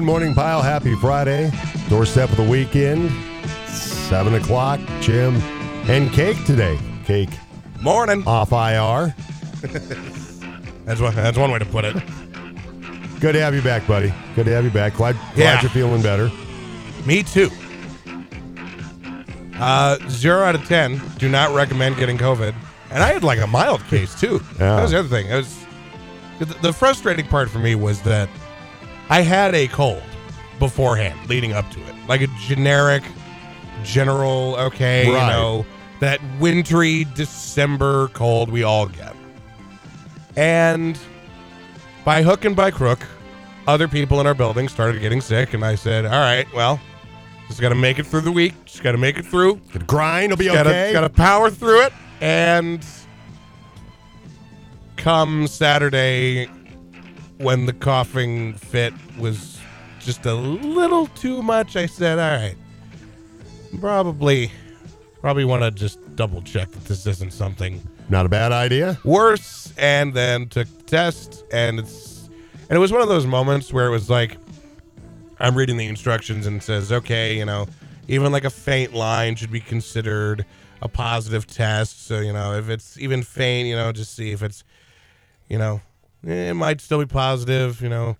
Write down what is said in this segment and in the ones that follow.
Good morning, pile. Happy Friday. Doorstep of the weekend. Seven o'clock. Jim and Cake today. Cake Morning. off IR. That's one. That's one way to put it. Good to have you back, buddy. Good to have you back. Glad, glad Yeah. you're feeling better. Me too. Uh, zero out of ten. Do not recommend getting COVID. And I had like a mild case too. Yeah. That was the other thing. It was the, the frustrating part for me was that I had a cold beforehand, leading up to it, like a generic, general. Okay, you know that wintry December cold we all get. And by hook and by crook, other people in our building started getting sick, and I said, "All right, well, just got to make it through the week. Just got to make it through. Good grind will be Got to okay. got to power through it." And come Saturday, when the coughing fit was just a little too much, I said, "All right, probably, probably want to just double check that this isn't something." Not a bad idea. worse and then took the test and it's and it was one of those moments where it was like i'm reading the instructions and it says okay you know even like a faint line should be considered a positive test so you know if it's even faint you know just see if it's you know it might still be positive you know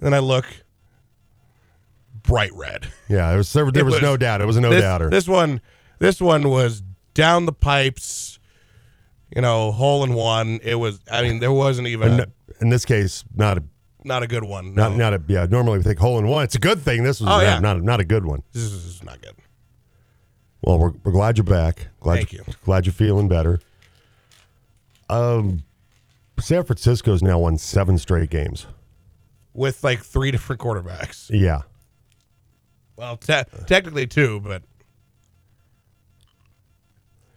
then i look bright red Yeah, there was, there, there was, was- no doubt. It was a no this, doubter. This one, this one was down the pipes. You know, hole in one. It was. I mean, there wasn't even in, a, in this case, not a not a good one. not No. not a yeah. Normally we think hole in one. It's a good thing. This was Oh, not, yeah. not not a good one. This is, this is not good. Well, we're, we're glad you're back. Glad Thank you. Glad you're feeling better. Um, San Francisco's now won seven straight games. With like three different quarterbacks. Yeah, Well, te- technically two, but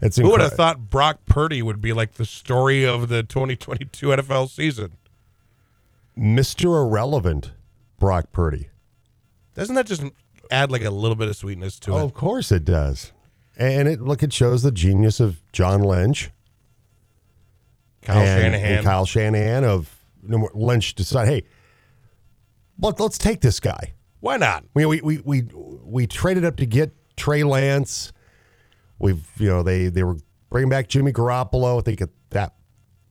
it's who would have incre- thought Brock Purdy would be like the story of the 2022 NFL season? Mr. Irrelevant, Brock Purdy. Doesn't that just add like a little bit of sweetness to Oh, it? of course it does. And it look, it shows the genius of John Lynch, Kyle and, Shanahan. and Kyle Shanahan. Of Lynch decided, hey, let, let's take this guy. Why not? We, we we we we traded up to get Trey Lance. We've you know they they were bringing back Jimmy Garoppolo. I think at that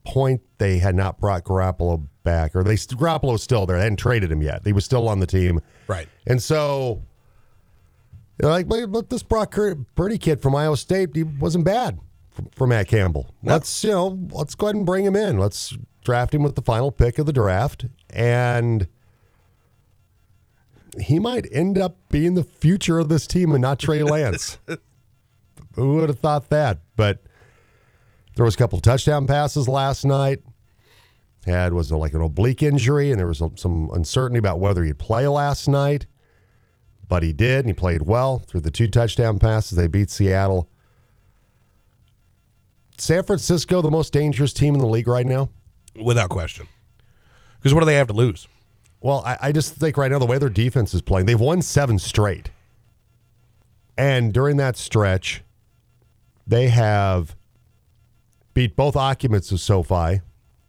point they had not brought Garoppolo back, or they Garoppolo was still there. They hadn't traded him yet. He was still on the team, Right. and so they're like, "But this Brock Purdy kid from Iowa State, he wasn't bad for, Matt Campbell. Let's you know let's go ahead and bring him in. Let's draft him with the final pick of the draft, and." he might end up being the future of this team and not Trey Lance. Who would have thought that? But there was a couple touchdown passes last night. Had was like an oblique injury, and there was some uncertainty about whether he'd play last night. But he did, and he played well through the two touchdown passes. They beat Seattle. San Francisco, the most dangerous team in the league right now. Without question. Because what do they have to lose? Well, I, I just think right now the way their defense is playing, they've won seven straight. And during that stretch, they have beat both occupants of SoFi,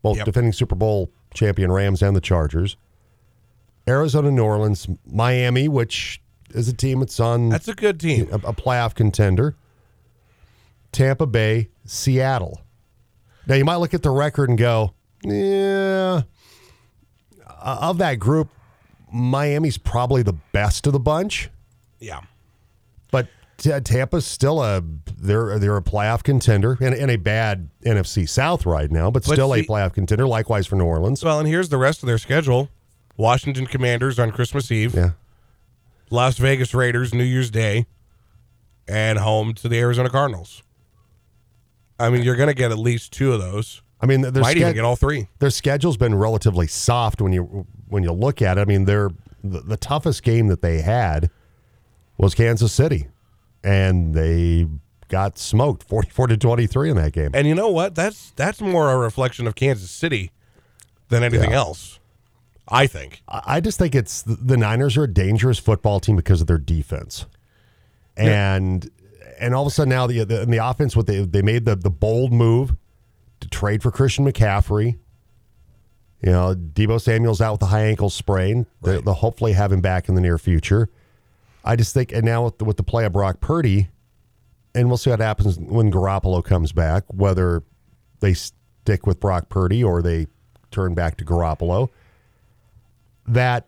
both Yep. defending Super Bowl champion Rams and the Chargers. Arizona, New Orleans, Miami, which is a team that's on That's a good team. a, a playoff contender. Tampa Bay, Seattle. Now you might look at the record and go, yeah. Of that group, Miami's probably the best of the bunch, Yeah. but Tampa's still a they're they're a playoff contender and, and a bad NFC South right now, but, But still a playoff contender. Likewise for New Orleans. Well, and here's the rest of their schedule Washington Commanders on Christmas Eve, Yeah, Las Vegas Raiders New Year's Day, and home to the Arizona Cardinals. I mean, you're going to get at least two of those. I mean their Might even sched- get all three. their schedule's been relatively soft when you when you look at it. I mean, they're the, the toughest game that they had was Kansas City, and they got smoked forty four to twenty three in that game. And you know what? That's that's more a reflection of Kansas City than anything Yeah. else. I think. I I just think it's the Niners are a dangerous football team because of their defense, and and all of a sudden now the, the in the offense, what they they made the the bold move to trade for Christian McCaffrey, You know, Deebo Samuel's out with a high ankle sprain. Right. They'll hopefully have him back in the near future. I just think, and now with the, with the play of Brock Purdy, and we'll see what happens when Garoppolo comes back, whether they stick with Brock Purdy or they turn back to Garoppolo. That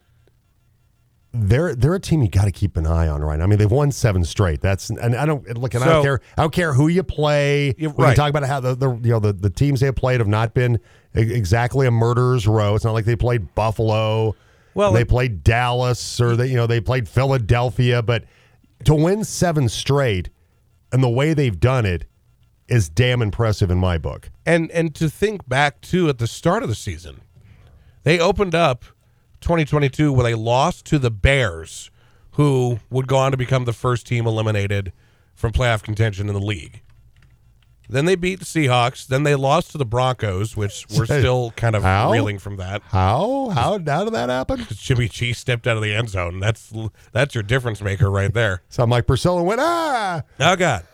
they're they're a team you got to keep an eye on, right? now. I mean, they've won seven straight. That's and I don't look, and I don't care. I don't care who you play. Yeah, We right. talk about how the, the you know the, the teams they have played have not been exactly a murderer's row. It's not like they played Buffalo. Well, they played Dallas or they you know they played Philadelphia, but to win seven straight and the way they've done it is damn impressive in my book. and and to think back to at the start of the season, they opened up 2022 with a loss to the Bears, who would go on to become the first team eliminated from playoff contention in the league. Then they beat the Seahawks. Then they lost to the Broncos, which we're still kind of How? reeling from that. How how how did that happen? Jimmy G stepped out of the end zone. That's that's your difference maker right there. So I'm like Purcell went ah Oh God.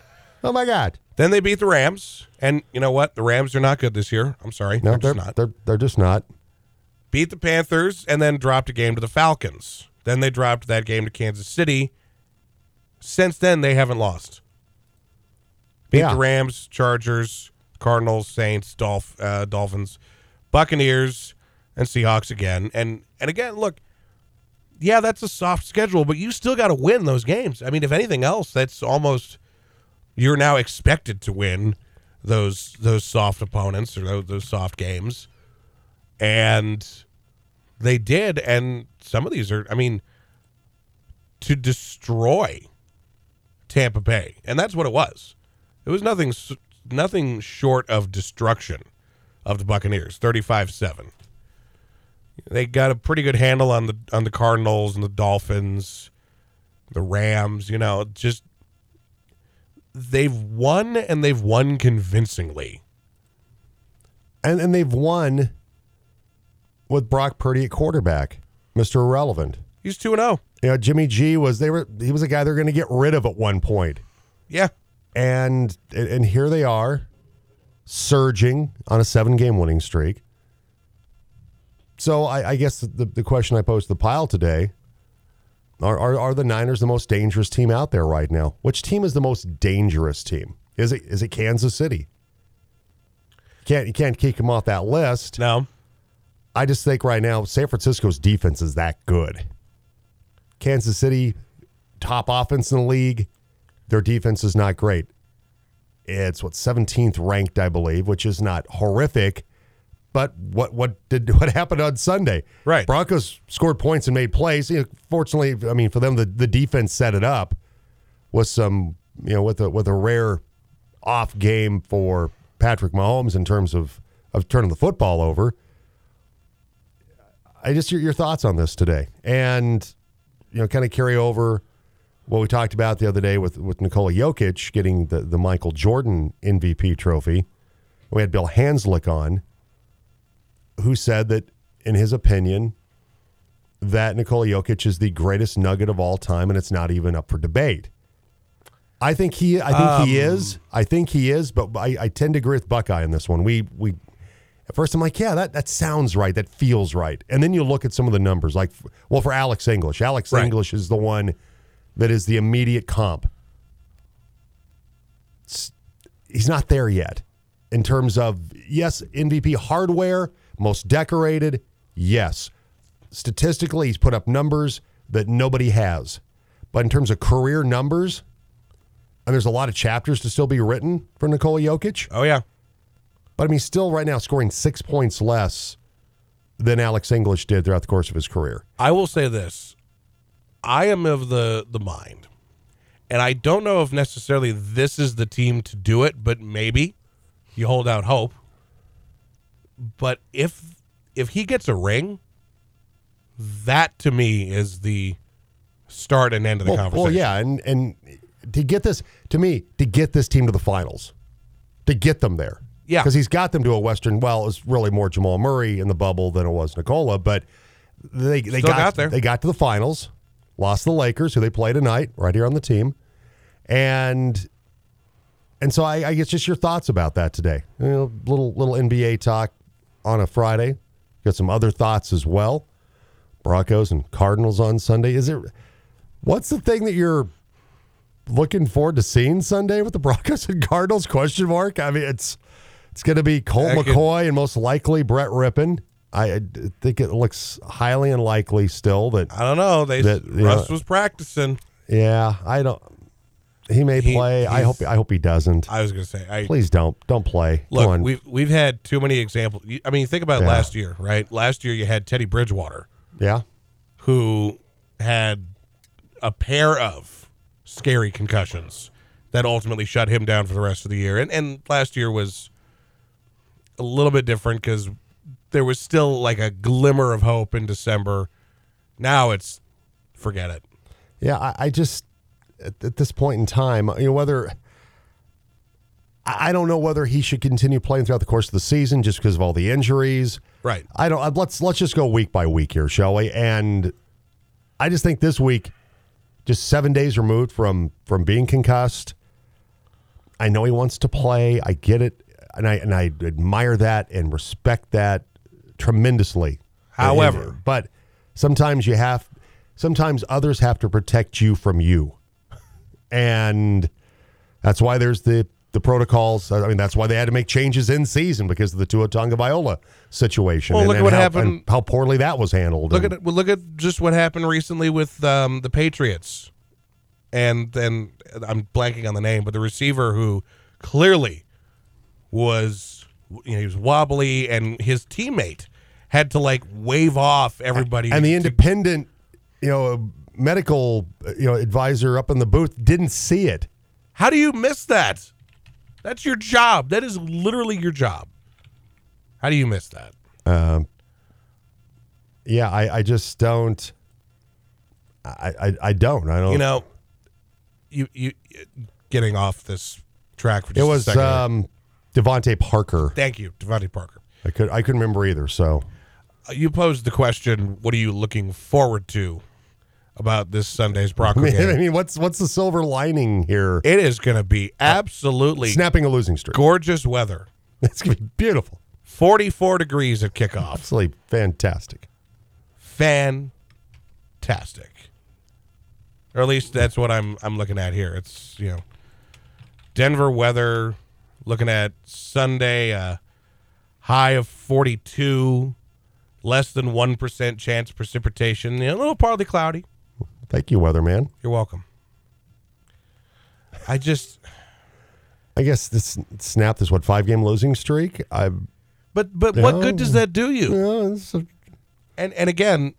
oh my god Then they beat the Rams, and you know what? The Rams are not good this year. I'm sorry, no they're they're just not. they're they're just not. Beat the Panthers, and then dropped a game to the Falcons. Then they dropped that game to Kansas City. Since then, they haven't lost. Beat Yeah. the Rams, Chargers, Cardinals, Saints, Dolph, uh, Dolphins, Buccaneers, and Seahawks again. And and again, look, yeah, that's a soft schedule, but you still got to win those games. I mean, if anything else, that's almost you're now expected to win those those soft opponents or those, those soft games and they did and some of these are i mean to destroy tampa bay. And that's what it was. It was nothing nothing short of destruction of the buccaneers 35-7 they got a pretty good handle on the on the cardinals and the dolphins the rams you know just they've won and they've won convincingly. And and they've won with Brock Purdy at quarterback, Mr. Irrelevant. he's 2-0 You know, Jimmy G was they were he was a guy they're going to get rid of at one point. yeah And and here they are surging on a seven game winning streak. So I, I guess the, the question I posed to the pile today are, are are the Niners the most dangerous team out there right now? Which team is the most dangerous team? Is it is it Kansas City? Can't you can't kick them off that list. no I just think right now San Francisco's defense is that good. Kansas City, top offense in the league, their defense is not great. It's what 17th ranked, I believe, which is not horrific. But what what did what happened on Sunday? Right. Broncos scored points and made plays. You know, fortunately, I mean for them, the, the defense set it up with some you know with a with a rare off game for Patrick Mahomes in terms of of turning the football over. I just your, your thoughts on this today, and you know, kind of carry over what we talked about the other day with with Nikola Jokic getting the the Michael Jordan MVP trophy. We had Bill Hanslick on, who said that, in his opinion, that Nikola Jokic is the greatest nugget of all time, and it's not even up for debate. I think he, I think he um, is. I think he is, but I, I tend to agree with Buckeye on this one. We we at first, I'm like, yeah, that, that sounds right. That feels right. And then you look at some of the numbers, like, well, for Alex English, Alex Right. English is the one that is the immediate comp. S- He's not there yet in terms of, yes, MVP hardware, most decorated, yes. Statistically, he's put up numbers that nobody has. But in terms of career numbers, and there's a lot of chapters to still be written for Nikola Jokic. Oh yeah. But I mean, still right now scoring six points less than Alex English did throughout the course of his career. I will say this. I am of the the mind. And I don't know if necessarily this is the team to do it, but maybe you hold out hope. But if if he gets a ring, that to me is the start and end of the Well, conversation. well, yeah, and and to get this to me to get this team to the finals, to get them there, Yeah. because he's got them to a Western. Well, it was really more Jamal Murray in the bubble than it was Nicola, but they they Still got, got there. They got to the finals, lost the Lakers, who they play tonight, right here on the team, and and so I, I guess just your thoughts about that today. You know, little little NBA talk on a Friday. Got some other thoughts as well. Broncos and Cardinals on Sunday. Is it? What's the thing that you're looking forward to seeing Sunday with the Broncos and Cardinals? Question mark. I mean, it's it's going to be Colt That could- McCoy and most likely Brett Rypien. I, I think it looks highly unlikely still that. I don't know. They That, Russ know- was practicing. Yeah, I don't. He may He- play. I hope. I hope he doesn't. I was going to say. I, Please don't. Don't play. Look, we've we've had too many examples. I mean, think about Yeah. last year, right? Last year you had Teddy Bridgewater, yeah. who had a pair of scary concussions that ultimately shut him down for the rest of the year. And and last year was a little bit different because there was still like a glimmer of hope in December. Now it's forget it. Yeah, I, I just at, at this point in time, you know, whether I I don't know whether he should continue playing throughout the course of the season just because of all the injuries. Right. I don't. Let's let's just go week by week here, shall we? And I just think this week, just seven days removed from from being concussed. I know he wants to play. I get it, and I and I admire that and respect that tremendously. However- but sometimes you have, sometimes others have to protect you from you, and that's why there's the the protocols. I mean, that's why they had to make changes in season because of the Tua Tagovailoa situation. Well, and, look at what how, happened. How poorly that was handled. Look And- at. Well, look at just what happened recently with um, the Patriots, and then I'm blanking on the name, but the receiver who clearly was you know he was wobbly, and his teammate had to like wave off everybody. and the independent, you know, medical, you know, advisor up in the booth didn't see it. how do you miss that? That's your job. That is literally your job. How do you miss that? Um, yeah, I, I just don't. I, I, I don't. I don't. You know, you you getting off this track for it just a was um, DeVante Parker. Thank you, DeVante Parker. I could I couldn't remember either. So Uh, you posed the question, what are you looking forward to about this Sunday's Bronco I mean, I mean, what's what's the silver lining here? It is going to be absolutely Snapping a losing streak. gorgeous weather. It's gonna be beautiful. 44 degrees at kickoff. Absolutely fantastic. Fantastic. Or at least that's what I'm I'm looking at here. It's, you know, Denver weather looking at Sunday uh high of 42, less than 1% chance precipitation, know, a little partly cloudy. Thank you, weatherman. You're welcome. I just I guess this snapped this what five game losing streak. I but but what Yeah. good does that do you? know, a- And and again,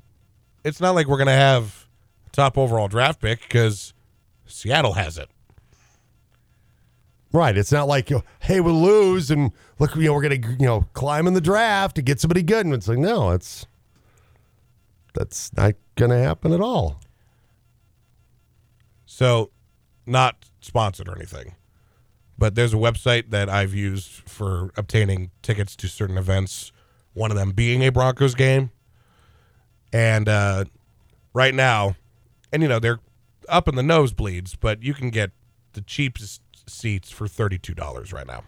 it's not like we're gonna have top overall draft pick because Seattle has it. Right. It's not like hey we'll lose and look you know we're gonna you know climb in the draft to get somebody good and it's like no it's that's not gonna happen at all. So, not sponsored or anything, but there's a website that I've used for obtaining tickets to certain events. One of them being a Broncos game, and uh, right now, and you know they're up in the nosebleeds, but you can get the cheapest seats for thirty-two dollars right now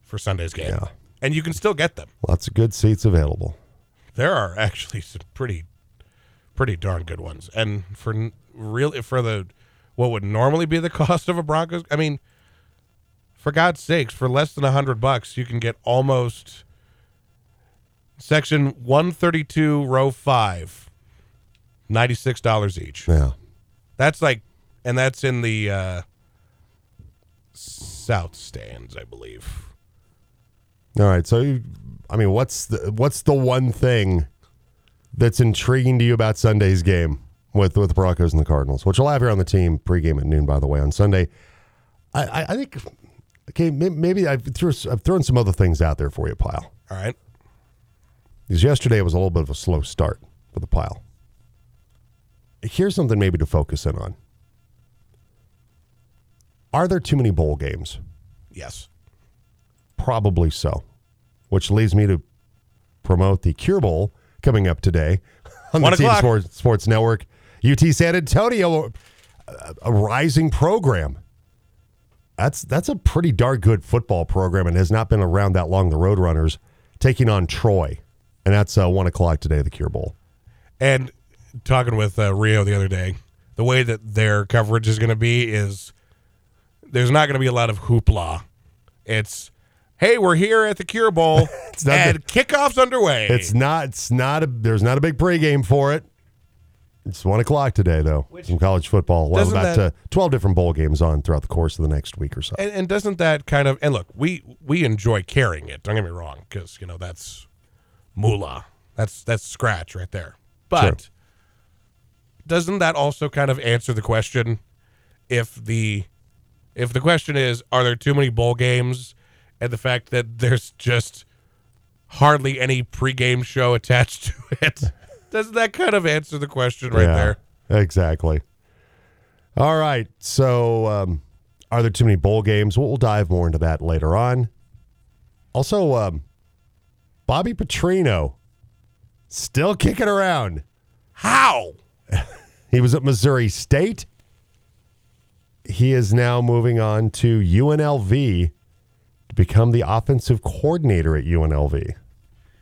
for Sunday's game, Yeah. and you can still get them. Lots of good seats available. There are actually some pretty, pretty darn good ones, and for really for the what would normally be the cost of a Broncos. I mean, for God's sakes, for less than a hundred bucks, you can get almost section one thirty two, row five, ninety six dollars each. Yeah. That's like, and that's in the uh, south stands, I believe. All right. So, you, I mean, what's the what's the one thing that's intriguing to you about Sunday's game with with the Broncos and the Cardinals, which we'll have here on the team pregame at noon, by the way, on Sunday. I, I, I think okay, may- maybe I've, threw, I've thrown some other things out there for you, pile. All right. Because yesterday was a little bit of a slow start for the pile. Here's something maybe to focus in on. Are there too many bowl games? Yes. Probably so. Which leads me to promote the Cure Bowl coming up today on the One Team. Sports, Sports Network. UT San Antonio, a, a rising program. That's that's a pretty darn good football program and has not been around that long. The Roadrunners taking on Troy and that's uh, one o'clock today, the Cure Bowl. And talking with uh, Rio the other day, the way that their coverage is going to be is there's not going to be a lot of hoopla. It's hey, we're here at the Cure Bowl It's not and kickoff's underway. It's not. It's not a. There's not a big pregame for it. It's one o'clock today, though. Some college football. We'll about that- uh, twelve different bowl games on throughout the course of the next week or so. and, and doesn't that kind of and look, we we enjoy carrying it. Don't get me wrong, because you know that's moolah. That's that's scratch right there. But doesn't that also kind of answer the question if the if the question is are there too many bowl games and the fact that there's just hardly any pregame show attached to it doesn't that kind of answer the question right Yeah, there Exactly. All right. So, um, are there too many bowl games? We'll, we'll dive more into that later on. Also, um, Bobby Petrino still kicking around. how He was at Missouri State. He is now moving on to UNLV to become the offensive coordinator at UNLV.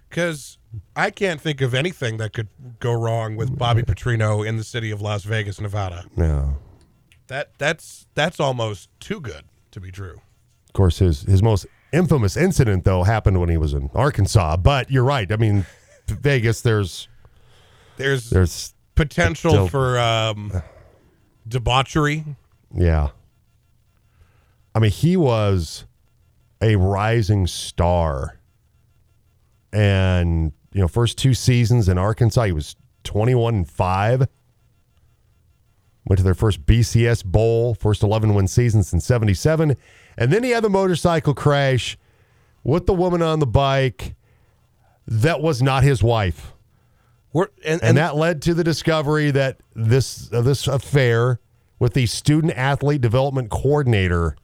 because I can't think of anything that could go wrong with Bobby Petrino in the city of Las Vegas, Nevada. No. That that's that's almost too good to be true. Of course, his his most infamous incident though happened when he was in Arkansas. But you're right. I mean, Vegas. There's There's there's potential for um, debauchery. Yeah. I mean, he was a rising star, and you know, first two seasons in Arkansas, he was 21 and five. Went to their first BCS Bowl, first 11 win season since 77. And then he had the motorcycle crash with the woman on the bike that was not his wife. We're, and, And, and that led to the discovery that this uh, this affair with the student athlete development coordinator.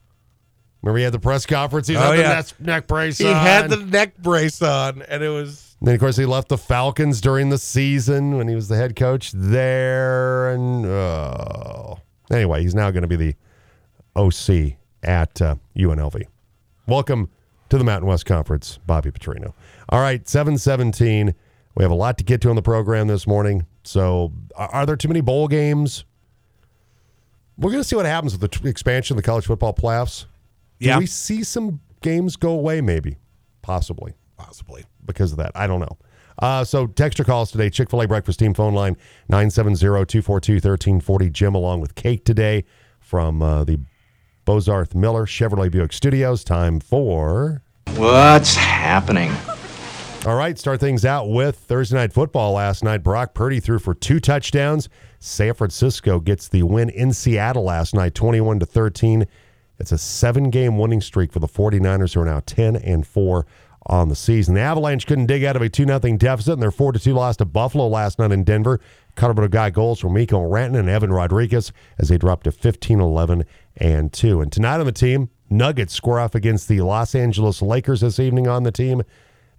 Remember, he had the press conference. He's Oh, had the yeah. neck, neck brace. he on. had the neck brace on, and it was Then, of course, he left the Falcons during the season when he was the head coach there. And oh. anyway, he's now going to be the OC at uh, UNLV. Welcome to the Mountain West Conference, Bobby Petrino. All right, 717. We have a lot to get to on the program this morning. So, are there too many bowl games? We're going to see what happens with the t- expansion of the college football playoffs. Do Yeah. we see some games go away? Maybe, possibly possibly. because of that. I don't know. Uh, so text or calls today. Chick fil A breakfast team phone line 970 242 1340. Jim along with Kate today from uh, the Bozarth Miller Chevrolet Buick Studios. Time for. What's happening? All right, start things out with Thursday night football last night. Brock Purdy threw for two touchdowns. San Francisco gets the win in Seattle last night, 21 to 13. It's a seven game winning streak for the 49ers, who are now 10 and 4 on the season. The Avalanche couldn't dig out of a 2 0 deficit in their 4 2 loss to Buffalo last night in Denver. Colorado got goals from Mikko Rantanen and Evan Rodriguez as they dropped to 15 11 and 2. And tonight on the team, Nuggets score off against the Los Angeles Lakers this evening on the team.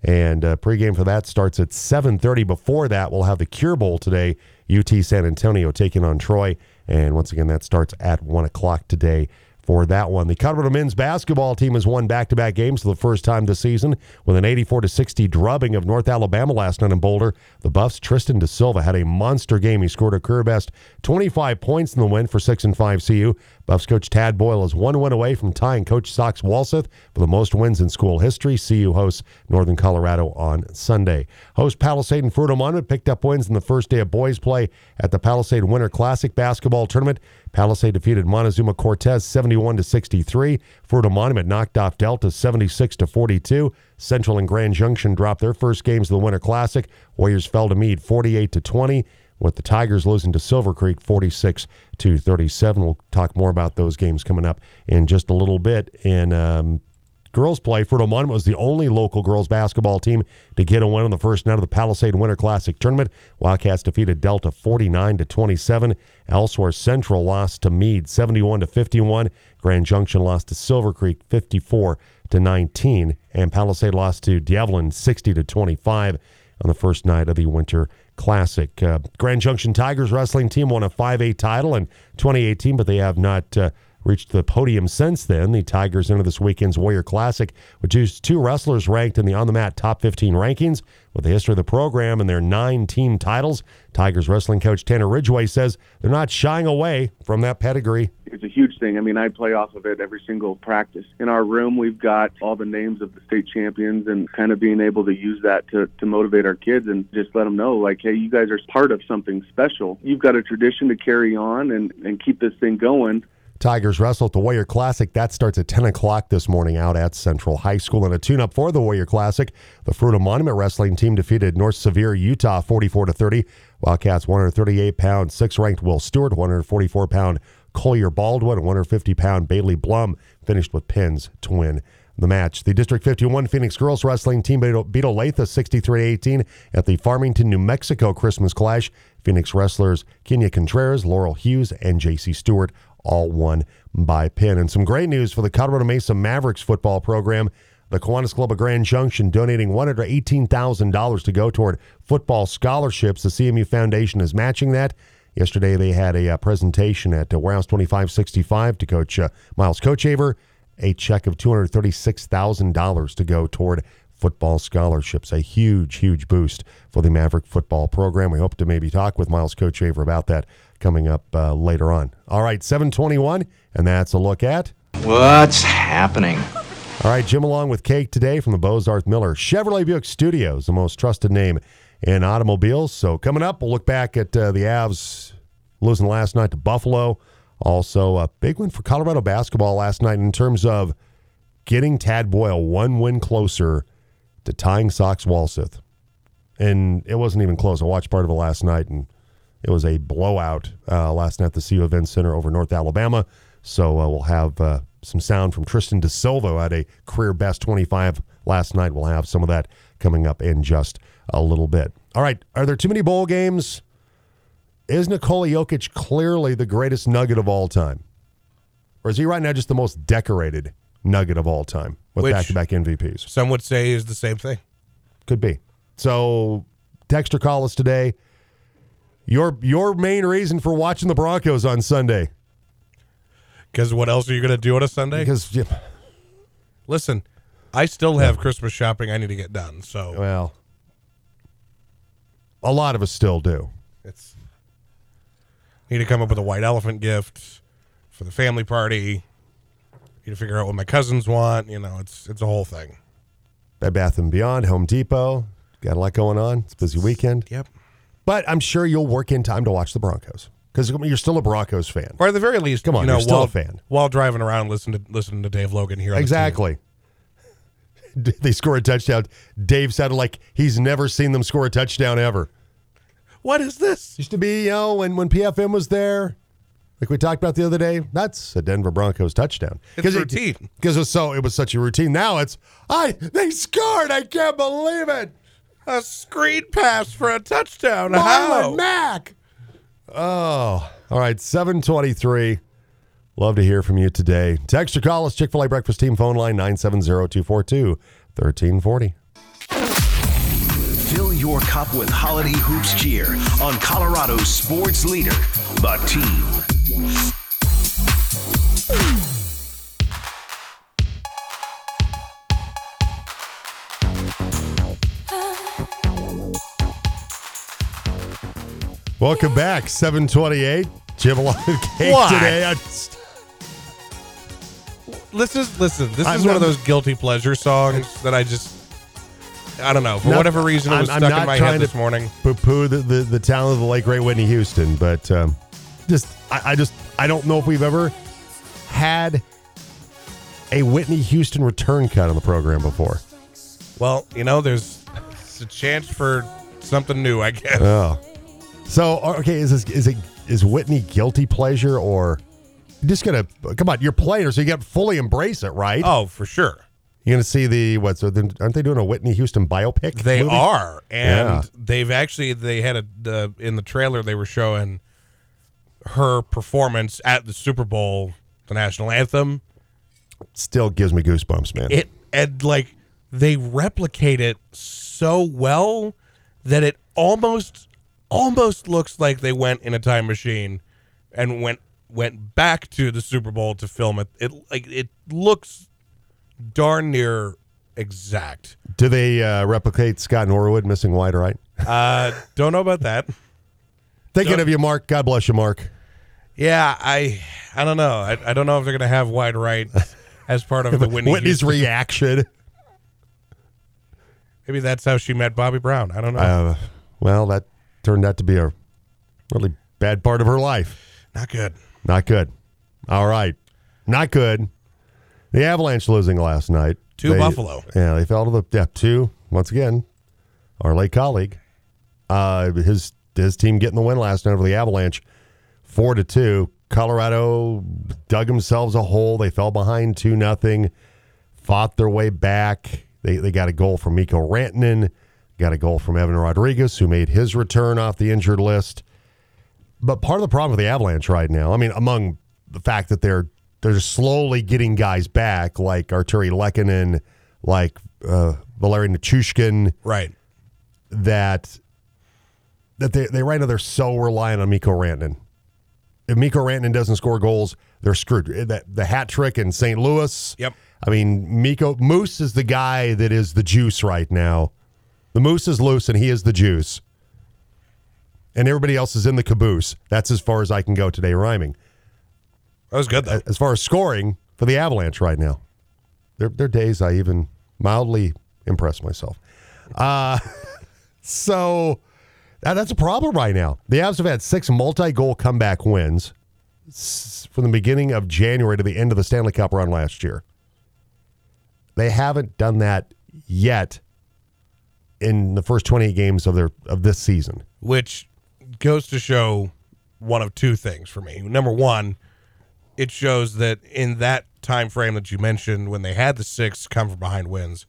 And uh, pregame for that starts at 7:30. Before that, we'll have the Cure Bowl today. UT San Antonio taking on Troy, and once again, that starts at one o'clock today for that one. The Colorado men's basketball team has won back-to-back games for the first time this season with an 84 to 60 drubbing of North Alabama last night in Boulder. The Buffs' Tristan da Silva had a monster game. He scored a career best 25 points in the win for six and five CU. Buffs coach Tad Boyle is one win away from tying Coach Sox Walseth for the most wins in school history. CU hosts Northern Colorado on Sunday. Host Palisade and Fruita Monument picked up wins in the first day of boys play at the Palisade Winter Classic basketball tournament. Palisade defeated Montezuma Cortez 71 to 63. Fruita Monument knocked off Delta 76 to 42. Central and Grand Junction dropped their first games of the Winter Classic. Warriors fell to Mead 48 to 20 with the Tigers losing to Silver Creek 46 to 37. We'll talk more about those games coming up in just a little bit. In um, girls play, Fruita Monument was the only local girls basketball team to get a win on the first night of the Palisade Winter Classic tournament. Wildcats defeated Delta 49 to 27. Elsewhere, Central lost to Mead 71 to 51. Grand Junction lost to Silver Creek 54 to 19, and Palisade lost to D'Evelyn 60 to 25 on the first night of the Winter Classic. Uh, Grand Junction Tigers wrestling team won a 5A title in 2018, but they have not uh, reached the podium since then. The Tigers enter this weekend's Warrior Classic which just two wrestlers ranked in the on the mat top 15 rankings. With the history of the program and their nine team titles, Tigers wrestling coach Tanner Ridgway says they're not shying away from that pedigree. It's a huge thing. I mean, I play off of it every single practice. In our room, we've got all the names of the state champions and kind of being able to use that to, to motivate our kids and just let them know, like, hey, you guys are part of something special. You've got a tradition to carry on and, and keep this thing going. Tigers wrestle at the Warrior Classic. That starts at 10 o'clock this morning out at Central High School. And a tune up for the Warrior Classic. The Fruita Monument Wrestling team defeated North Sevier, Utah 44 to 30. Wildcats 138 pound, six ranked Will Stewart, 144 pound Collier Baldwin, 150 pound Bailey Blum finished with pins to win the match. The District 51 Phoenix Girls Wrestling team beat Olathe 63 18 at the Farmington, New Mexico Christmas Clash. Phoenix wrestlers Kenya Contreras, Laurel Hughes, and JC Stewart all won by pin. And some great news for the Colorado Mesa Mavericks football program. The Kiwanis Club of Grand Junction donating $118,000 to go toward football scholarships. The CMU Foundation is matching that. Yesterday, they had a uh, presentation at uh, Warehouse 2565 to Coach uh, Miles Kochevar, a check of $236,000 to go toward football scholarships. A huge, huge boost for the Maverick football program. We hope to maybe talk with Miles Kochevar about that coming up uh, later on. All right, 721, and that's a look at what's happening. All right, Jim along with Cake today from the Bozarth Miller Chevrolet Buick Studios, the most trusted name in automobiles. So coming up, we'll look back at uh, the Avs losing last night to Buffalo. Also, a big win for Colorado basketball last night in terms of getting Tad Boyle one win closer to tying Sox Walseth. And it wasn't even close. I watched part of it last night, and it was a blowout uh, last night at the CU Event Center over North Alabama. So uh, we'll have uh, some sound from Tristan da Silva at a career best 25 last night. We'll have some of that coming up in just a little bit. All right. Are there too many bowl games? Is Nikola Jokic clearly the greatest nugget of all time? Or is he right now just the most decorated nugget of all time with back to back MVPs? Some would say is the same thing. Could be. So, Dexter call us today. Your your main reason for watching the Broncos on Sunday? Because what else are you going to do on a Sunday? Because yeah. listen, I still have. Christmas shopping I need to get done. So well, a lot of us still do. It's need to come up with a white elephant gift for the family party. Need to figure out what my cousins want. You know, it's it's a whole thing. Bed Bath and Beyond, Home Depot, got a lot going on. It's a busy weekend. Yep. But I'm sure you'll work in time to watch the Broncos because you're still a Broncos fan. Or at the very least, come on, you know, you're still while, a fan. While driving around, listening to listening to Dave Logan here. exactly. The they score a touchdown. Dave sounded like he's never seen them score a touchdown ever. What is this? Used to be, you know, when when PFM was there, like we talked about the other day. That's a Denver Broncos touchdown. It's routine because it, it was so it was such a routine. Now it's I they scored. I can't believe it. A screen pass for a touchdown. Marlon How? Mack. Oh, all right. 723. Love to hear from you today. Text or call us, Chick fil A Breakfast Team phone line 970 242 1340. Fill your cup with holiday hoops cheer on Colorado's sports leader, the team. Welcome back, 728. Jim along cake What? today. I just, is listen. This I'm is one of not- those guilty pleasure songs that I just. I don't know. For Not- whatever reason, it was I'm- I'm stuck not in my trying head to- this morning. poo-poo the, the, the talent of the late great Whitney Houston, but um, just I, I just I don't know if we've ever had a Whitney Houston return cut on the program before. Well, you know, there's it's a chance for something new, I guess. Oh, so uh, okay, is this is it is Whitney guilty pleasure or just gonna come on? You're playing, so you got to fully embrace it, right? Oh, for sure. You're gonna see the what? So then, aren't they doing a Whitney Houston biopic? They movie? are, and Yeah. they've actually they had a the in the trailer they were showing her performance at the Super Bowl, the national anthem. Still gives me goosebumps, man. It and like they replicate it so well that it almost almost looks like they went in a time machine and went went back to the Super Bowl to film it. It like it looks darn near exact. Do they uh, replicate Scott Norwood missing wide right? Uh, don't know about that. Thinking Don't- of you, Mark. God bless you, Mark. Yeah, I I don't know. I, I don't know if they're gonna have wide right as part of the Whitney. Whitney's Houston. reaction. Maybe that's how she met Bobby Brown. I don't know. Uh, well, that turned out to be a really bad part of her life. Not good. Not good. All right. Not good. The Avalanche losing last night. To They- Buffalo. Yeah, they fell to the yeah, two once again. Our late colleague, uh, his his team getting the win last night over the Avalanche, four to two. Colorado dug themselves a hole. They fell behind two nothing, fought their way back. They they got a goal from Mikko Rantanen, got a goal from Evan Rodriguez, who made his return off the injured list. But part of the problem with the Avalanche right now, I mean, among the fact that they're they're slowly getting guys back, like Artturi Lehkonen, like uh, Valeri Nichushkin, Right. that that they they right now they're so reliant on Mikko Rantanen. If Mikko Rantanen doesn't score goals, they're screwed. That the hat trick in St. Louis. Yep. I mean, Mikko Moose is the guy that is the juice right now. The moose is loose and he is the juice. And everybody else is in the caboose. That's as far as I can go today rhyming. That was good though. As far as scoring for the Avalanche right now, there there are days I even mildly impress myself. Uh, so that, that's a problem right now. The Avs have had six multi-goal comeback wins from the beginning of January to the end of the Stanley Cup run last year. They haven't done that yet in the first 28 games of their of this season. which goes to show one of two things for me. Number one, it shows that in that time frame that you mentioned, when they had the six come from behind wins,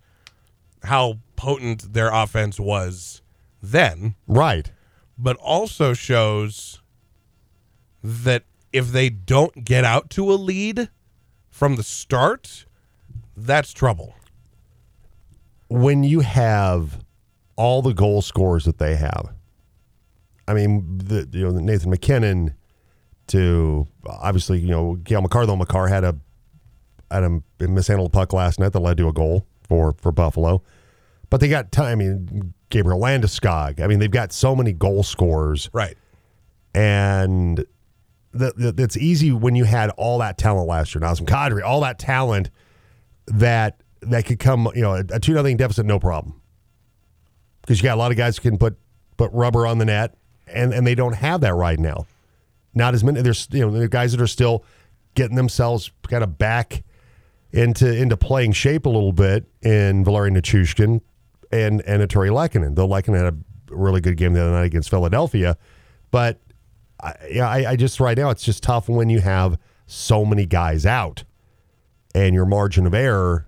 how potent their offense was then, Right. but also shows that if they don't get out to a lead from the start, that's trouble. when you have all the goal scorers that they have, I mean, the, you know, Nathan MacKinnon to obviously, you know, Cale Makar, though Makar had a, had a mishandled puck last night that led to a goal for, for Buffalo. But they got time. I mean, Gabriel Landeskog. I mean, they've got so many goal scorers Right. and that that- it's easy when you had all that talent last year. Nazem Kadri, all that talent that that could come, you know, a, a two nothing deficit, no problem, because you got a lot of guys who can put put rubber on the net, and and they don't have that right now. Not as many. There's you know are guys that are still getting themselves kind of back into into playing shape a little bit in Valeri Nichushkin and and Artturi Lehkonen. Though Lehkonen had a really good game the other night against Philadelphia, but yeah, I, I just right now it's just tough when you have so many guys out, and your margin of error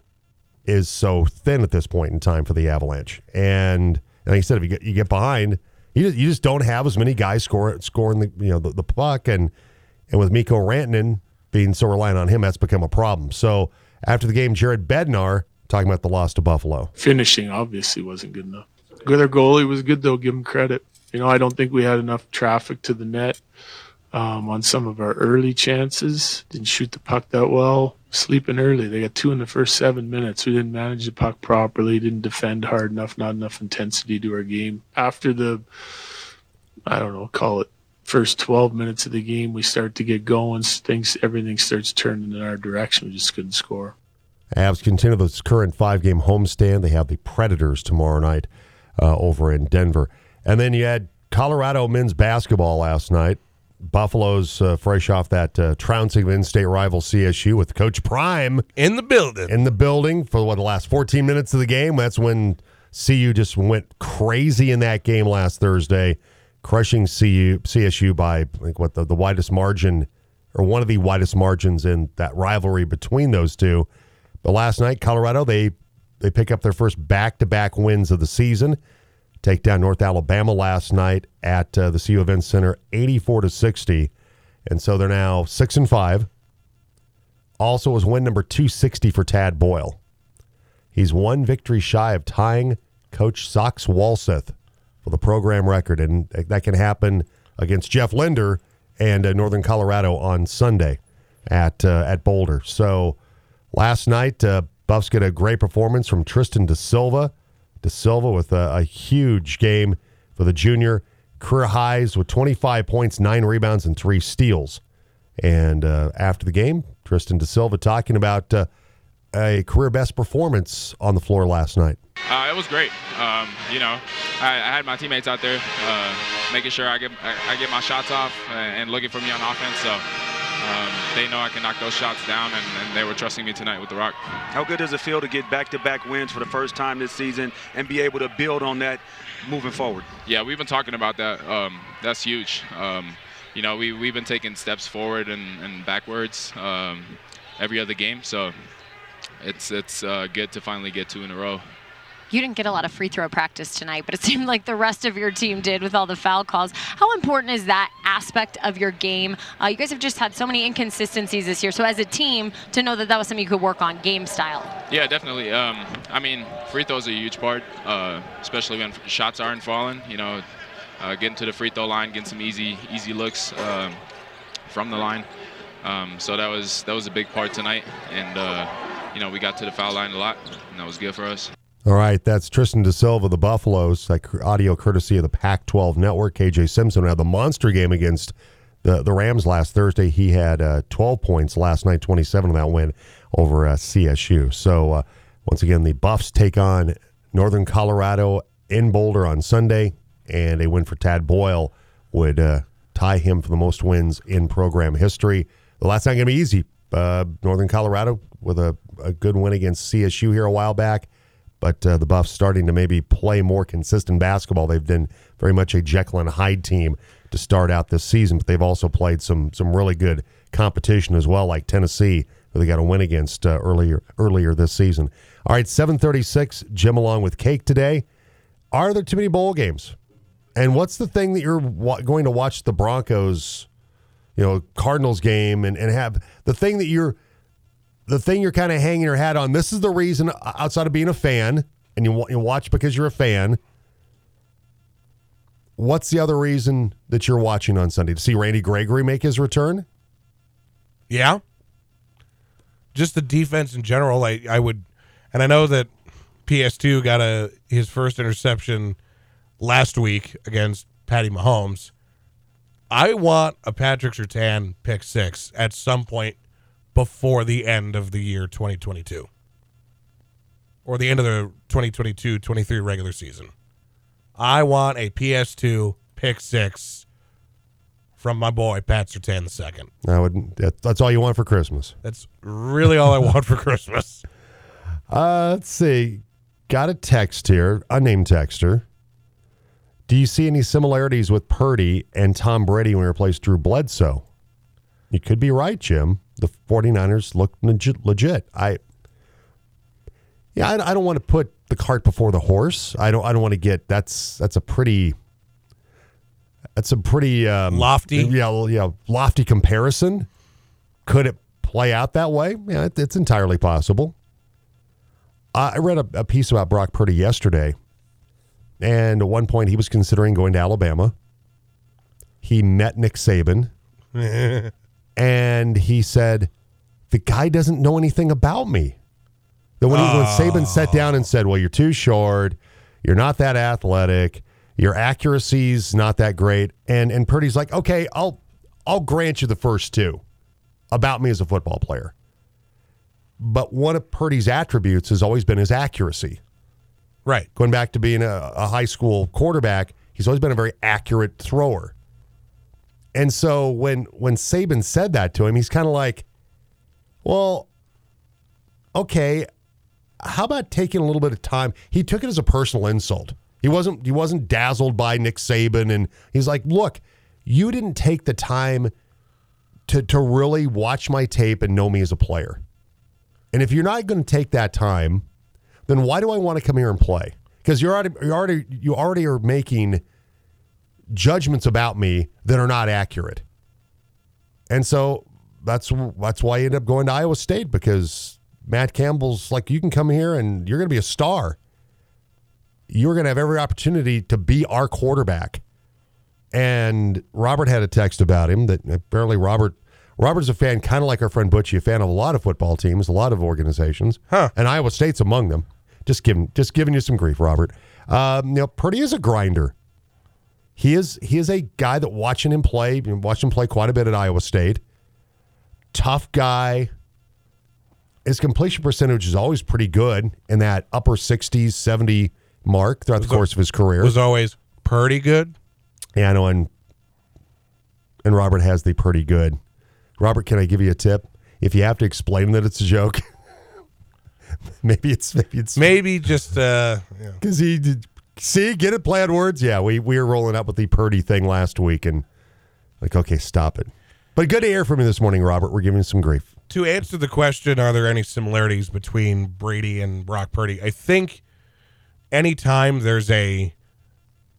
is so thin at this point in time for the Avalanche. And like I said, if you get you get behind, you just, you just don't have as many guys score, scoring the you know the, the puck, and and with Mikko Rantanen being so reliant on him, that's become a problem. So after the game, Jared Bednar talking about the loss to Buffalo. finishing obviously wasn't good enough. Good, our goalie was good though. Give him credit. You know, I don't think we had enough traffic to the net um, on some of our early chances. Didn't shoot the puck that well. Sleeping early. They got two in the first seven minutes. We didn't manage the puck properly. Didn't defend hard enough. Not enough intensity to our game. After the, I don't know, call it first 12 minutes of the game, we start to get going. Things, everything starts turning in our direction. We just couldn't score. Avs continue this current five game homestand. They have the Predators tomorrow night uh, over in Denver. And then you had Colorado men's basketball last night. Buffalo's uh, fresh off that uh, trouncing of in state rival CSU with Coach Prime In the building. in the building for what the last 14 minutes of the game. That's when CU just went crazy in that game last Thursday, crushing CU, CSU by I think what the, the widest margin or one of the widest margins in that rivalry between those two. But last night, Colorado they they pick up their first back to back wins of the season. Take down North Alabama last night at uh, the CU Event Center, 84 to 60, and so they're now six and five. Also was win number 260 for Tad Boyle. He's one victory shy of tying Coach Sox Walseth for the program record, and that can happen against Jeff Linder and uh, Northern Colorado on Sunday at uh, at Boulder. So last night, uh, Buffs get a great performance from Tristan da Silva. Da Silva with a, a huge game for the junior. Career highs with 25 points, nine rebounds, and three steals. And uh, after the game, Tristan da Silva talking about uh, a career best performance on the floor last night. Uh, it was great. Um, you know, I, I, had my teammates out there uh, making sure I get I, I, get my shots off and, and looking for me on offense. So um, they know I can knock those shots down, and, and, they were trusting me tonight with the rock. How good does it feel to get back-to-back wins for the first time this season and be able to build on that moving forward? Yeah, we've been talking about that. Um, that's huge. Um, you know, we we've been taking steps forward and, and backwards um, every other game, so it's it's uh, good to finally get two in a row you didn't get a lot of free throw practice tonight, but it seemed like the rest of your team did with all the foul calls. How important is that aspect of your game? Uh, you guys have just had so many inconsistencies this year. So as a team, to know that that was something you could work on game style. Yeah, definitely. Um, I mean, free throws are a huge part, uh, especially when shots aren't falling. You know, uh, getting to the free throw line, getting some easy, easy looks um, from the line. Um, so that was that was a big part tonight, and uh, you know we got to the foul line a lot, and that was good for us. All right, that's Tristan Da Silva, the Buffaloes, like audio courtesy of the Pac-12 Network. KJ Simpson had the monster game against the the Rams last Thursday. He had uh, 12 points last night, 27 of that win over uh, CSU. So uh, once again, the Buffs take on Northern Colorado in Boulder on Sunday, and a win for Tad Boyle would uh, tie him for the most wins in program history. The last not going to be easy. Uh, Northern Colorado with a, a good win against CSU here a while back but uh, the Buffs starting to maybe play more consistent basketball. They've been very much a Jekyll and Hyde team to start out this season, but they've also played some some really good competition as well, like Tennessee, who they got a win against uh, earlier earlier this season. All right, seven thirty six. Jim along with Cake today. Are there too many bowl games? And what's the thing that you're wa- going to watch the Broncos, you know, Cardinals game and, and have the thing that you're the thing you're kind of hanging your hat on. This is the reason, outside of being a fan, and you, you watch because you're a fan. What's the other reason that you're watching on Sunday? To see Randy Gregory make his return? Yeah. Just the defense in general. I, I would, and I know that PS2 got a his first interception last week against Patty Mahomes. I want a Patrick Surtain pick six at some point before the end of the year 2022 or the end of the 2022 23 regular season. I want a PS2 pick six from my boy Pat Surtain second. I would. That, that's all you want for Christmas. That's really all I want for Christmas. Uh, let's see. Got a text here, unnamed texter. Do you see any similarities with Purdy and Tom Brady when he replaced Drew Bledsoe? You could be right, Jim the 49ers look legit. legit. I yeah, I, I, don't want to put the cart before the horse. I don't. I don't want to get. That's that's a pretty. That's a pretty um, lofty. Yeah, yeah, lofty comparison. Could it play out that way? Yeah, it, it's entirely possible. I read a, a piece about Brock Purdy yesterday, and at one point he was considering going to Alabama. He met Nick Saban. and he said, "The guy doesn't know anything about me." Then when, he, when ah. Saban sat down and said, "Well, you're too short, you're not that athletic, your accuracy's not that great," and and Purdy's like, "Okay, I'll I'll grant you the first two about me as a football player." But one of Purdy's attributes has always been his accuracy. Right. Going back to being a, a high school quarterback, he's always been a very accurate thrower. And so when when Saban said that to him, he's kind of like, "Well, okay, how about taking a little bit of time?" He took it as a personal insult. He wasn't he wasn't dazzled by Nick Saban, and he's like, "Look, you didn't take the time to to really watch my tape and know me as a player. And if you're not going to take that time, then why do I want to come here and play? Because you're already you already you already are making." Judgments about me that are not accurate. And so that's that's why I ended up going to Iowa State because Matt Campbell's like, you can come here and you're going to be a star. You're going to have every opportunity to be our quarterback. And Robert had a text about him that apparently Robert Robert's a fan, kind of like our friend Butchie, a fan of a lot of football teams, a lot of organizations, Huh. and Iowa State's among them. Just giving just giving you some grief, Robert. Um, you know, Purdy is a grinder. He is he is a guy that watching him play, watched him play quite a bit at Iowa State. Tough guy. His completion percentage is always pretty good in that upper 60s, 70 mark throughout the course of his career. Was always pretty good. Yeah, I know, and and Robert has the pretty good. Robert, can I give you a tip? If you have to explain that it's a joke, maybe it's maybe it's Maybe just uh, yeah. because he did, see get it play on words. Yeah, we we were rolling up with the Purdy thing last week, and like okay, stop it. But good to hear from you this morning, Robert. We're giving you some grief. to answer the question, are there any similarities between Brady and Brock Purdy? I think anytime there's a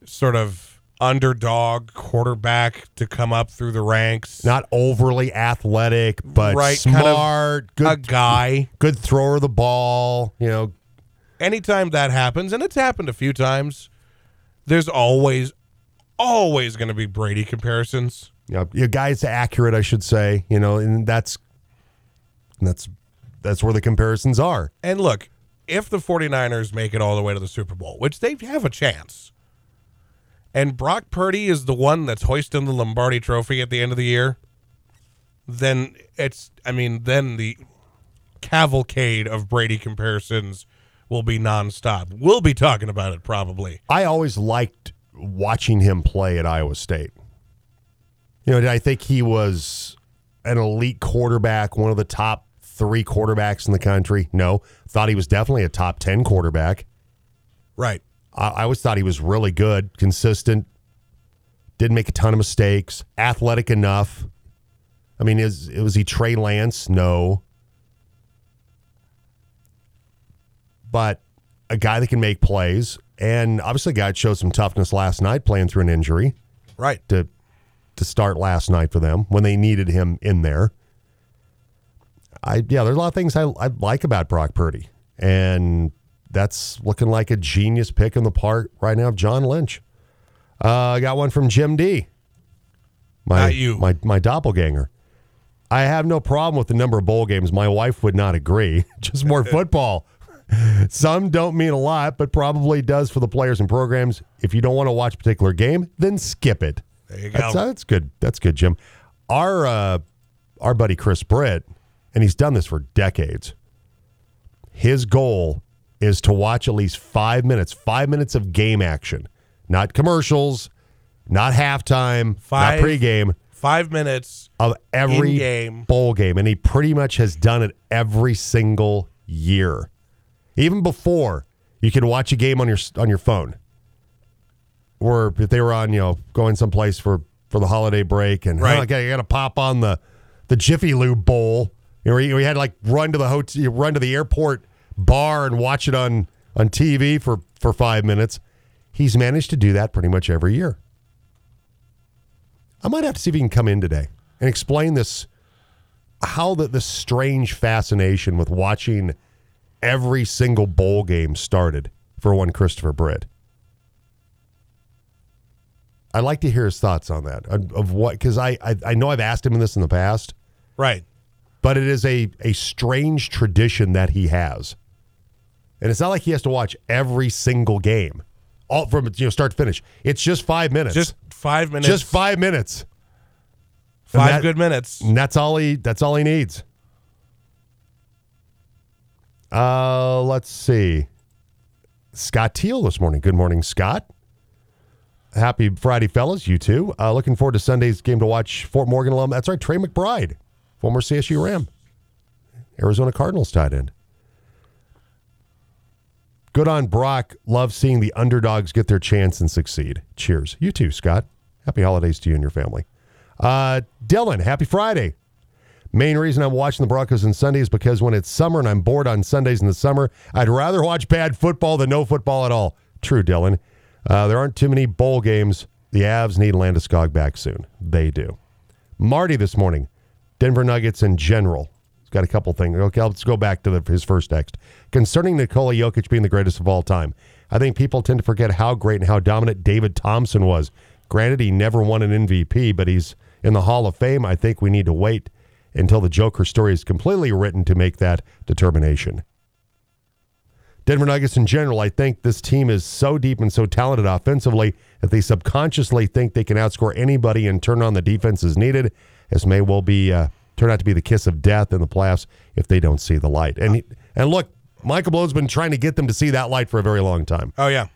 sort of underdog quarterback to come up through the ranks, Not overly athletic, but Right, kind of smart, a good guy, good thrower of the ball. You know, anytime that happens, and it's happened a few times, there's always, always going to be Brady comparisons. know, your guy's accurate, I should say. You know, and that's that's that's where the comparisons are. And look, if the 49ers make it all the way to the Super Bowl, which they have a chance, and Brock Purdy is the one that's hoisting the Lombardi trophy at the end of the year, then it's, I mean, then the cavalcade of Brady comparisons will be nonstop. We'll be talking about it probably. I always liked watching him play at Iowa State. You know, did I think he was an elite quarterback, one of the top three quarterbacks in the country? No. Thought he was definitely a top 10 quarterback. Right. I, I always thought he was really good, consistent, didn't make a ton of mistakes, athletic enough. I mean, is was he Trey Lance? No. But a guy that can make plays, and obviously a guy that showed some toughness last night playing through an injury Right. to to start last night for them when they needed him in there. I yeah, there's a lot of things I, I like about Brock Purdy, and that's looking like a genius pick in the part right now of John Lynch. Uh, I got one from Jim D. My Not you. my my doppelganger. I have no problem with the number of bowl games. My wife would not agree. Just more football. Some don't mean a lot, but probably does for the players and programs. If you don't want to watch a particular game, then skip it. There you go. That's, that's good. That's good, Jim. Our uh, our buddy Chris Britt, and he's done this for decades. His goal is to watch at least five minutes, five minutes of game action, not commercials, not halftime, Five- not pregame, Five minutes. of every In-game. bowl game, and he pretty much has done it every single year. Even before you could watch a game on your on your phone, or if they were on, you know, going someplace for for the holiday break, and Right. oh, got to pop on the the Jiffy Lube Bowl. You know, you, you had to like run to the hotel, run to the airport bar, and watch it on on TV for for five minutes. He's managed to do that pretty much every year. I might have to see if he can come in today and explain this how the, the strange fascination with watching every single bowl game started for one Christopher Britt. I'd like to hear his thoughts on that of, what because I, I I know I've asked him this in the past, Right. but it is a a strange tradition that he has, and it's not like he has to watch every single game, all from you know start to finish. It's just five minutes, Just five minutes. just five minutes. Five that- good minutes. And that's all he that's all he needs. Uh let's see. Scott Teal this morning. Good morning, Scott. Happy Friday, fellas. You too. Uh, looking forward to Sunday's game to watch Fort Morgan alum. That's right, Trey McBride, former CSU Ram, Arizona Cardinals tight end. Good on Brock. Love seeing the underdogs get their chance and succeed. Cheers. You too, Scott. Happy holidays to you and your family. Uh, Dylan, happy Friday. Main reason I'm watching the Broncos on Sunday is because when it's summer and I'm bored on Sundays in the summer, I'd rather watch bad football than no football at all. True, Dylan. Uh, there aren't too many bowl games. The Avs need Landeskog back soon. They do. Marty this morning, Denver Nuggets in general. He's got a couple things. Okay, let's go back to the, his first text. Concerning Nikola Jokic being the greatest of all time, I think people tend to forget how great and how dominant David Thompson was. Granted, he never won an MVP, but he's in the Hall of Fame. I think we need to wait until the Joker story is completely written to make that determination. Denver Nuggets in general, I think this team is so deep and so talented offensively that they subconsciously think they can outscore anybody and turn on the defense as needed. This may well be uh, turn out to be the kiss of death in the playoffs if they don't see the light. And he, and look, Michael Malone's been trying to get them to see that light for a very long time. Oh yeah.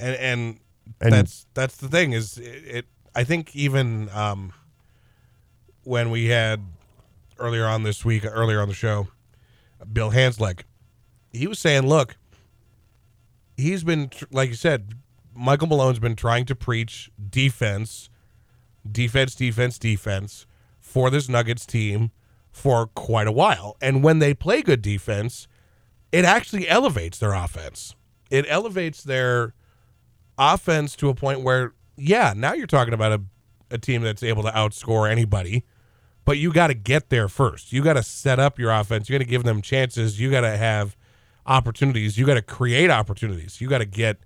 And and, And- that's that's the thing is it, it I think even um when we had earlier on this week earlier on the show Bill Hanzlik he was saying look he's been like you said Michael Malone's been trying to preach defense defense defense defense for this Nuggets team for quite a while and when they play good defense it actually elevates their offense. It elevates their offense to a point where, yeah, now you're talking about a, a team that's able to outscore anybody, but you got to get there first. You got to set up your offense. You got to give them chances. You got to have opportunities. You got to create opportunities. You got to get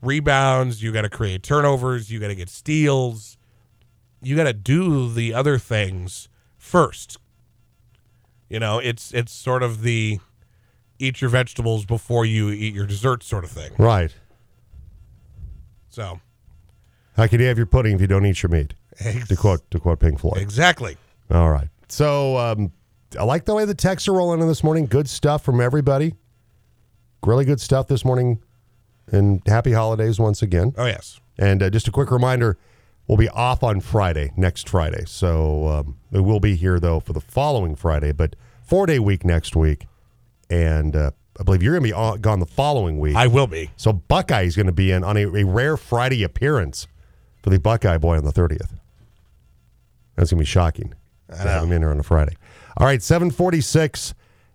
rebounds. You got to create turnovers. You got to get steals. You got to do the other things first. You know, it's it's sort of the eat your vegetables before you eat your dessert sort of thing. Right. So How can you have your pudding if you don't eat your meat? To quote to quote Pink Floyd. exactly. All right. So um, I like the way the texts are rolling in this morning. Good stuff from everybody. Really good stuff this morning. And happy holidays once again. Oh yes. And uh, just a quick reminder we'll be off on Friday, next Friday. So um, we will be here, though, for the following Friday, but four day week next week. And uh, I believe you're going to be on, gone the following week. I will be. So Buckeye is going to be in on a, a rare Friday appearance for the Buckeye Boy on the 30th. That's going to be shocking. To have him in here on a Friday. All right, 746.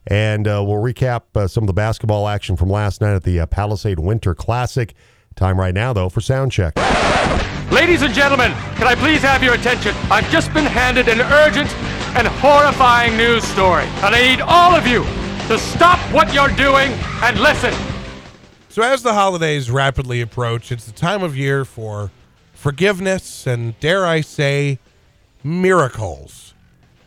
And uh, we'll recap uh, some of the basketball action from last night at the uh, Palisade Winter Classic. Time right now, though, for sound check. Ladies and gentlemen, can I please have your attention? I've just been handed an urgent and horrifying news story, and I need all of you to stop what you're doing and listen. So as the holidays rapidly approach, it's the time of year for forgiveness and dare I say miracles.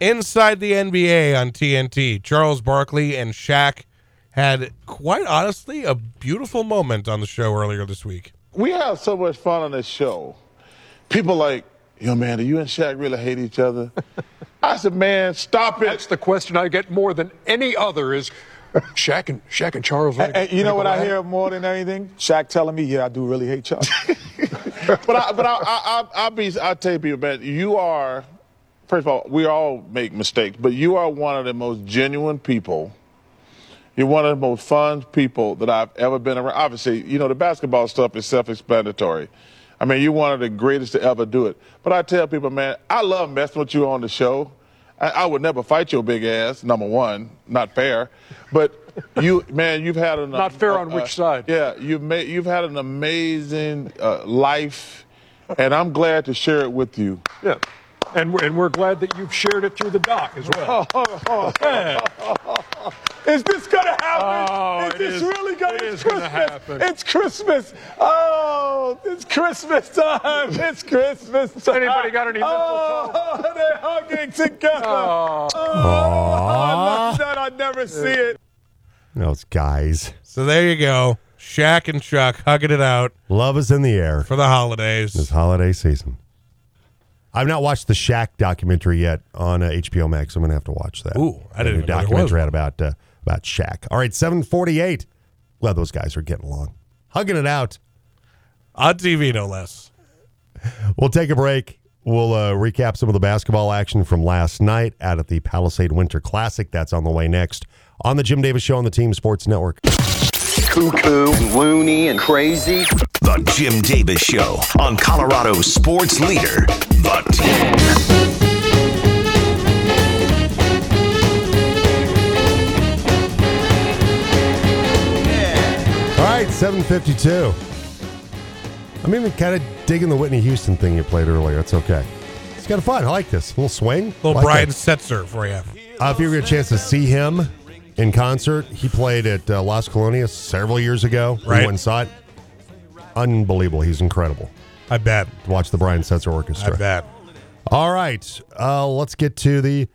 Inside the NBA on TNT, Charles Barkley and Shaq had quite honestly a beautiful moment on the show earlier this week. we have so much fun on this show. People like, yo, man, do you and Shaq really hate each other? I said, man, stop it. That's the question I get more than any other is Shaq and Shaq and Charles. And, and you know what I hear more than anything? Shaq telling me, yeah, I do really hate Charles. but I, but I, I, I, I'll be, I'll tell you, people, man, you are, first of all, we all make mistakes, but you are one of the most genuine people. You're one of the most fun people that I've ever been around. Obviously, you know, the basketball stuff is self explanatory. I mean, you're one of the greatest to ever do it. But I tell people, man, I love messing with you on the show. I, I would never fight your big ass, number one, not fair. But you, man, you've had an Not fair on which side? Yeah, you've made, you've had an amazing uh, life, and I'm glad to share it with you. Yeah. And we're, and we're glad that you've shared it through the doc as well. Is this gonna happen? Oh, is this is- really gonna? it it's is gonna Christmas. happen. It's Christmas. Oh, it's Christmas time. It's Christmas time. Anybody got any mental Oh, they're hugging together. Oh. oh. I love that. I never see it. Those guys. So there you go. Shaq and Chuck hugging it out Love is in the air for the holidays. this holiday season. I've not watched the Shaq documentary yet on uh, HBO Max. I'm going to have to watch that. Ooh, I didn't know documentary out about uh, about Shaq. All right, 748. Glad those guys are getting along. Hugging it out. On TV, no less. We'll take a break. We'll uh, recap some of the basketball action from last night out at the Palisade Winter Classic. That's on the way next on the Jim Davis Show on the Team Sports Network. Cuckoo and loony and crazy. The Jim Davis Show on Colorado's sports leader, The Team. All right, 752. I'm even kind of digging the Whitney Houston thing you played earlier. It's okay. It's kind of fun. I like this. A little swing. A Little Like Brian it. Setzer for you. Uh, if you ever get a chance to see him in concert, he played at uh, Las Colonias several years ago. We Right. went and saw it. unbelievable. He's incredible. I bet. Watch the Brian Setzer Orchestra. I bet. All right, uh, let's get to the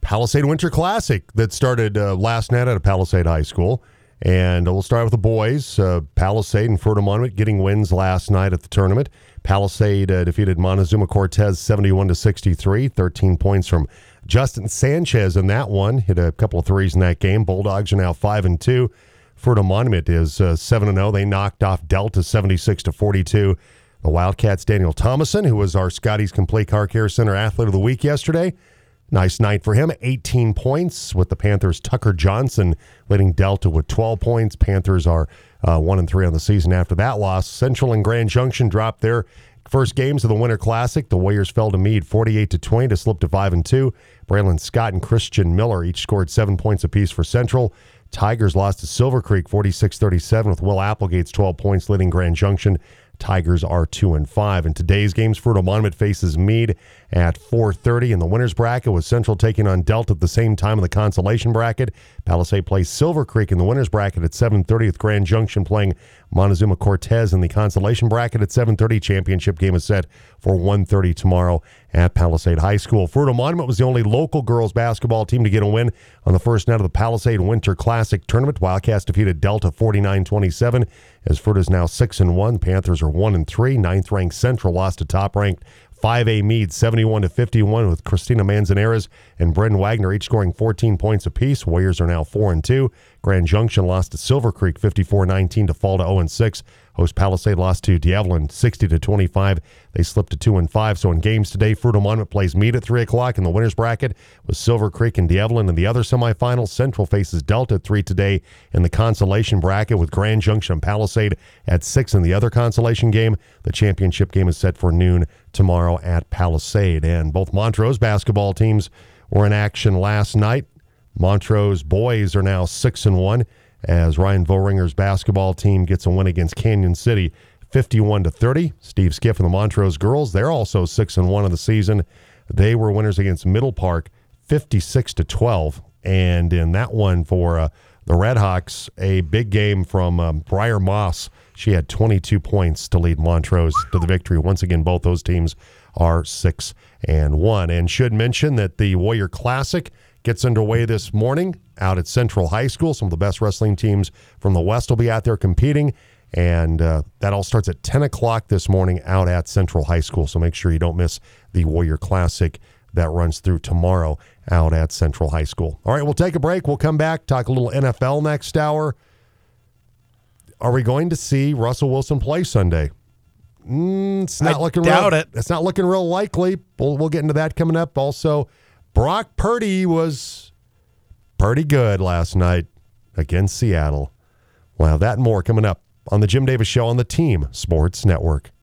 Palisade Winter Classic that started uh, last night at a Palisade High School. And we'll start with the boys. Uh, Palisade and Fruita Monument getting wins last night at the tournament. Palisade uh, defeated Montezuma Cortez 71 to 63, 13 points from Justin Sanchez in that one. Hit a couple of threes in that game. Bulldogs are now 5 and 2. Fruita Monument is uh, 7 and 0. They knocked off Delta 76 to 42. The Wildcats Daniel Thomason, who was our Scotty's Complete Car Care Center Athlete of the Week yesterday, Nice night for him. 18 points with the Panthers. Tucker Johnson leading Delta with 12 points. Panthers are uh, one and three on the season after that loss. Central and Grand Junction dropped their first games of the Winter Classic. The Warriors fell to Mead 48 to 20 to slip to five and two. Braylon Scott and Christian Miller each scored seven points apiece for Central. Tigers lost to Silver Creek 46-37 with Will Applegate's 12 points leading Grand Junction. Tigers are two and five. In today's games, Fruita Monument faces Mead at 4:30 in the winners bracket, with Central taking on Delta at the same time in the consolation bracket. Palisade plays Silver Creek in the winners bracket at 7:30, with Grand Junction playing Montezuma Cortez in the consolation bracket at 7:30. Championship game is set for 1:30 tomorrow at Palisade High School. Fruita Monument was the only local girls basketball team to get a win on the first night of the Palisade Winter Classic tournament. Wildcats defeated Delta 49-27 as Fruita is now six and one. Panthers are one and three. Ninth ranked Central lost to top ranked 5A Mead 71 to 51 with Christina Manzanares and Brendan Wagner each scoring 14 points apiece. Warriors are now 4 and 2. Grand Junction lost to Silver Creek 54-19 to fall to 0 and 6. Host Palisade lost to D'Evelyn 60 to 25. They slipped to 2 and 5. So in games today, Fruita Monument plays Mead at 3 o'clock in the winners bracket with Silver Creek and D'Evelyn in the other semifinals. Central faces Delta 3 today in the consolation bracket with Grand Junction and Palisade at 6 in the other consolation game. The championship game is set for noon tomorrow at Palisade. And both Montrose basketball teams were in action last night. Montrose boys are now 6 and 1 as Ryan Voringer's basketball team gets a win against Cañon City 51 to 30. Steve Skiff and the Montrose girls, they're also 6 and 1 of the season. They were winners against Middle Park 56 to 12 and in that one for uh, the Redhawks, a big game from um, Briar Moss. She had 22 points to lead Montrose to the victory. Once again, both those teams are 6 and 1. And should mention that the Warrior Classic gets underway this morning out at Central High School. Some of the best wrestling teams from the West will be out there competing. And uh, that all starts at 10 o'clock this morning out at Central High School. So make sure you don't miss the Warrior Classic that runs through tomorrow out at Central High School. All right, we'll take a break. We'll come back, talk a little NFL next hour. Are we going to see Russell Wilson play Sunday? Mm, it's not I looking doubt real, it. It's not looking real likely. We'll, we'll get into that coming up. Also, Brock Purdy was pretty good last night against Seattle. Well, that and more coming up on the Jim Davis Show on the Team Sports Network.